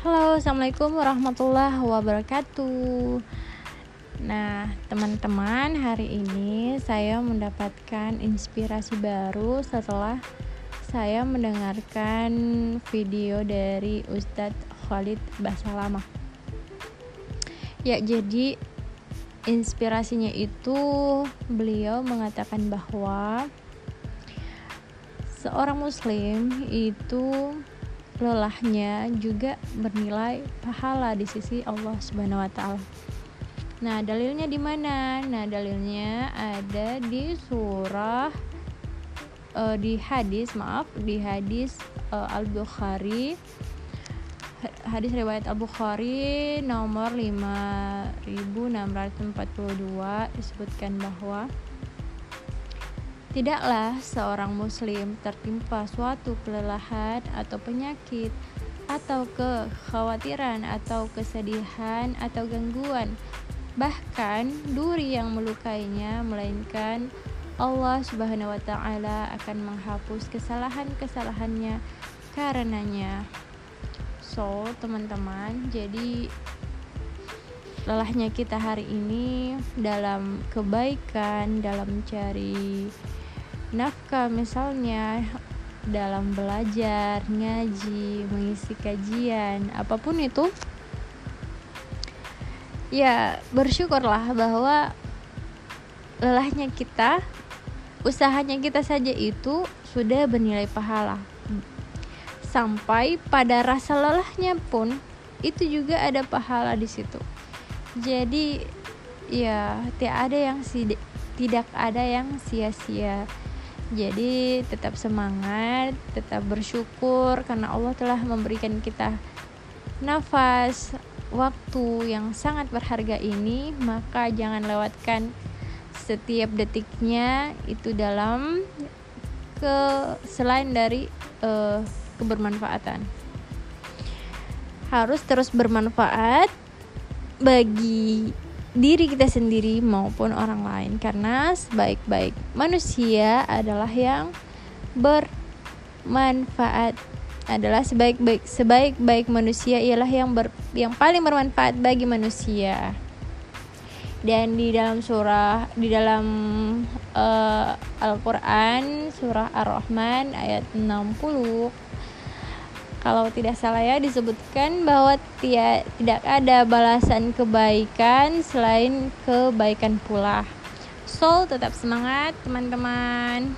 Halo, assalamualaikum warahmatullahi wabarakatuh. Nah, teman-teman, hari ini saya mendapatkan inspirasi baru setelah saya mendengarkan video dari Ustadz Khalid Basalamah. Ya, jadi inspirasinya itu beliau mengatakan bahwa seorang muslim itu lelahnya juga bernilai pahala di sisi Allah Subhanahu wa taala. Nah, dalilnya di mana? Nah, dalilnya ada di surah uh, di hadis, maaf, di hadis uh, Al-Bukhari hadis riwayat Al-Bukhari nomor 5642 disebutkan bahwa Tidaklah seorang muslim tertimpa suatu kelelahan atau penyakit atau kekhawatiran atau kesedihan atau gangguan bahkan duri yang melukainya melainkan Allah Subhanahu wa taala akan menghapus kesalahan-kesalahannya karenanya. So, teman-teman, jadi lelahnya kita hari ini dalam kebaikan, dalam mencari nafkah misalnya dalam belajar, ngaji, mengisi kajian, apa pun itu ya bersyukurlah bahwa lelahnya kita, usahanya kita saja itu sudah bernilai pahala. Sampai pada rasa lelahnya pun itu juga ada pahala di situ. Jadi ya tidak ada yang tidak ada yang sia-sia jadi tetap semangat tetap bersyukur karena Allah telah memberikan kita nafas waktu yang sangat berharga ini. Maka jangan lewatkan setiap detiknya itu dalam ke selain dari uh, kebermanfaatan. Harus terus bermanfaat bagi diri kita sendiri maupun orang lain. Karena sebaik-baik manusia adalah yang bermanfaat. Adalah sebaik-baik sebaik-baik manusia ialah yang ber, yang paling bermanfaat bagi manusia. Dan di dalam surah di dalam uh, Al-Qur'an surah Ar-Rahman ayat 60 kalau tidak salah ya disebutkan bahwa tia, tidak ada balasan kebaikan selain kebaikan pula. So, tetap semangat teman-teman.